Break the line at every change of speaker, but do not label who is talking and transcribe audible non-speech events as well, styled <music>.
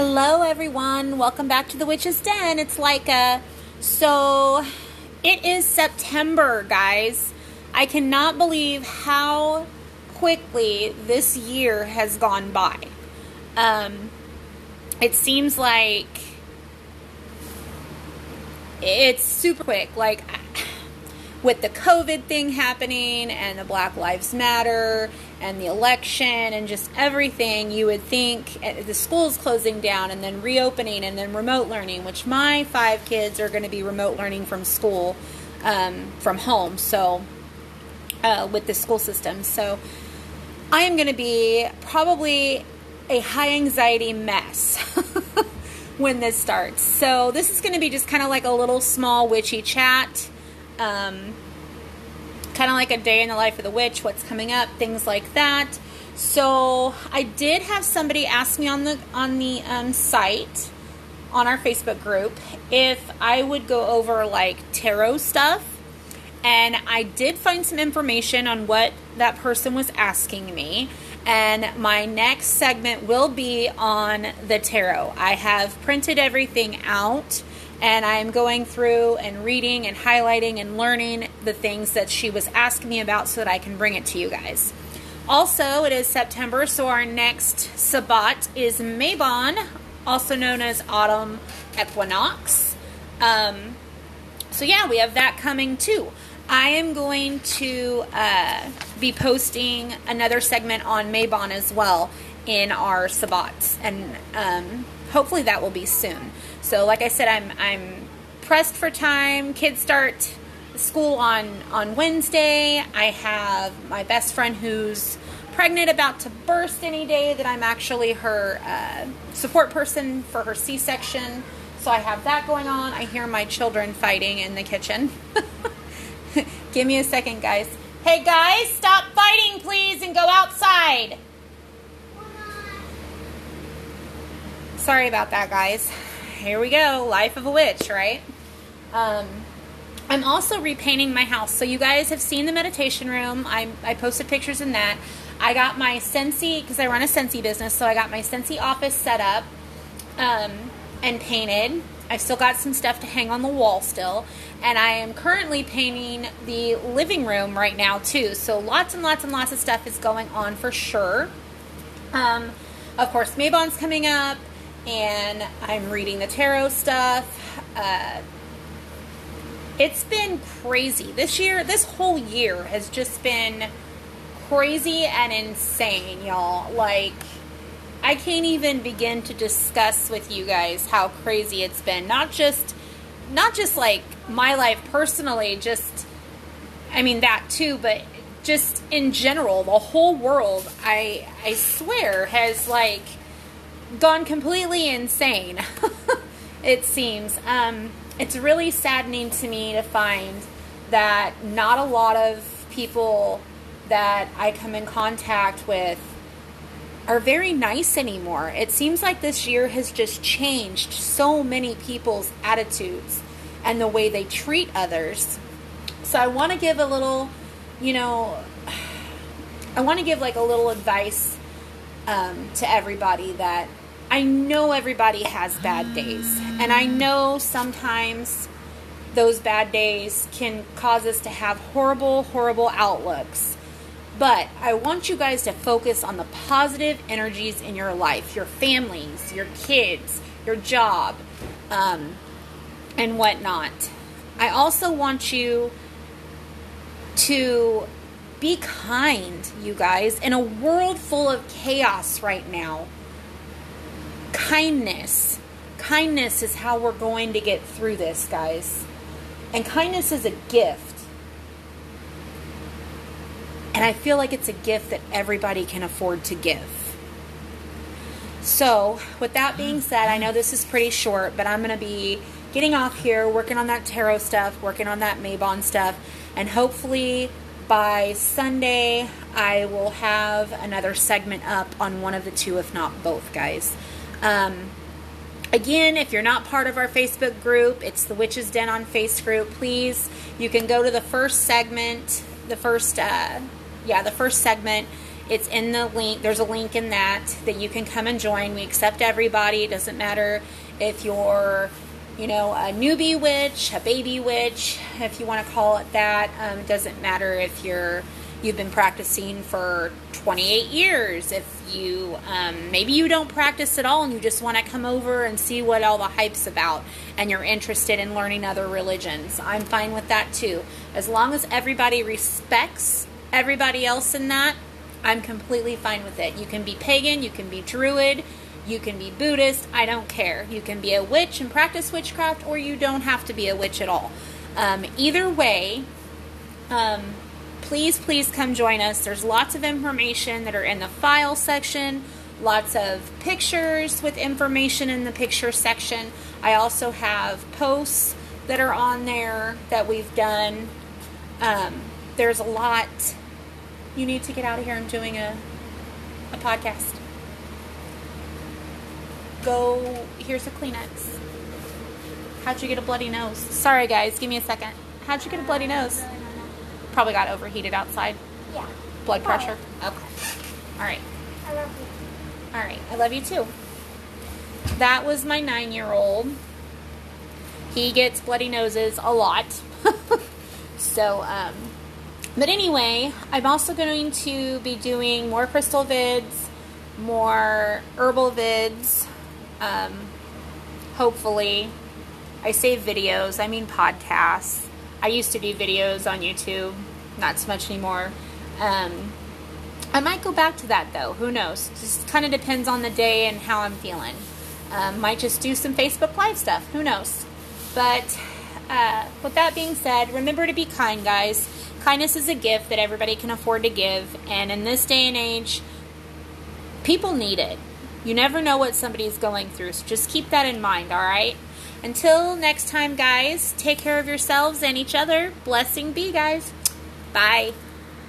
Hello, everyone. Welcome back to the Witch's Den. It's Leica. So, it is September, guys. I cannot believe how quickly this year has gone by. Um, it seems like it's super quick. Like, with the COVID thing happening and the Black Lives Matter and the election and just everything, you would think eh, the school's closing down and then reopening and then remote learning, which my five kids are going to be remote learning from school, um, from home. So, uh, with the school system. So, I am going to be probably a high anxiety mess. <laughs> when this starts. So, this is going to be just kind of like a little small witchy chat um, kind of like a day in the life of the witch, what's coming up, things like that. So I did have somebody ask me on the on the um, site on our Facebook group if I would go over like tarot stuff, and I did find some information on what that person was asking me. And my next segment will be on the tarot. I have printed everything out and I'm going through and reading and highlighting and learning the things that she was asking me about so that I can bring it to you guys. Also, it is September, so our next Sabbat is Mabon, also known as Autumn Equinox. Um, so, yeah, we have that coming too. I am going to uh, be posting another segment on Mabon as well in our Sabbats, and um, hopefully that will be soon. So, like I said, I'm I'm pressed for time. Kids start school on on Wednesday. I have my best friend who's pregnant, about to burst any day. That I'm actually her uh, support person for her C-section. So I have that going on. I hear my children fighting in the kitchen. <laughs> Give me a second, guys. Hey, guys, stop fighting, please, and go outside. Sorry about that, guys here we go, life of a witch, right? Um, I'm also repainting my house. So you guys have seen the meditation room. I, I posted pictures in that. I got my Scentsy, because I run a Scentsy business, so I got my Scentsy office set up um, and painted. I've still got some stuff to hang on the wall still. And I am currently painting the living room right now too. So lots and lots and lots of stuff is going on for sure. Um, of course, Mabon's coming up and I'm reading the tarot stuff. Uh, it's been crazy. This year, this whole year has just been crazy and insane, y'all. Like, I can't even begin to discuss with you guys how crazy it's been. Not just, not just like my life personally, just, I mean, that too, but just in general, the whole world, I, I swear, has like, gone completely insane. <laughs> it seems. Um, it's really saddening to me to find that not a lot of people that I come in contact with are very nice anymore. It seems like this year has just changed so many people's attitudes and the way they treat others. So I want to give a little, you know, <sighs> I want to give like a little advice um, to everybody that I know everybody has bad days, and I know sometimes those bad days can cause us to have horrible, horrible outlooks. But I want you guys to focus on the positive energies in your life, your families, your kids, your job, um, and whatnot. I also want you to be kind, you guys. In a world full of chaos right now, kindness. Kindness is how we're going to get through this, guys. And kindness is a gift. And I feel like it's a gift that everybody can afford to give. So, with that being said, I know this is pretty short, but I'm going to be getting off here, working on that tarot stuff, working on that Mabon stuff, and hopefully by Sunday I will have another segment up on one of the two, if not both, guys. Um, again, if you're not part of our Facebook group, it's the Witch's Den on Face group. Please, you can go to the first segment, the first, uh, yeah, the first segment It's in the link. There's a link in that that you can come and join. We accept everybody. It doesn't matter if you're, you know, a newbie witch, a baby witch, if you want to call it that. Um, it doesn't matter if you're you've been practicing for 28 years. If you um, maybe you don't practice at all and you just want to come over and see what all the hype's about, and you're interested in learning other religions, I'm fine with that too. As long as everybody respects everybody else in that, I'm completely fine with it. You can be pagan, you can be druid, you can be Buddhist, I don't care. You can be a witch and practice witchcraft, or you don't have to be a witch at all. Um, either way, um, please, please come join us. There's lots of information that are in the file section, lots of pictures with information in the picture section. I also have posts that are on there that we've done. Um, there's a lot you need to get out of here. I'm doing a, a podcast. Go, here's a Kleenex. How'd you get a bloody nose? Sorry, guys, give me a second. How'd you get a bloody nose? Probably got overheated outside.
Yeah.
Blood pressure? Okay. All right.
I love you.
All right. I love you too. That was my nine year old. He gets bloody noses a lot. <laughs> so, um, but anyway, I'm also going to be doing more crystal vids, more herbal vids. Um, hopefully, I say videos, I mean podcasts. I used to do videos on YouTube, not so much anymore. Um, I might go back to that though. Who knows? Just kind of depends on the day and how I'm feeling. Um, might just do some Facebook Live stuff. Who knows? But uh, with that being said, remember to be kind, guys. Kindness is a gift that everybody can afford to give, and in this day and age, people need it. You never know what somebody's going through, so just keep that in mind, all right? Until next time, guys, take care of yourselves and each other. Blessing be, guys. Bye.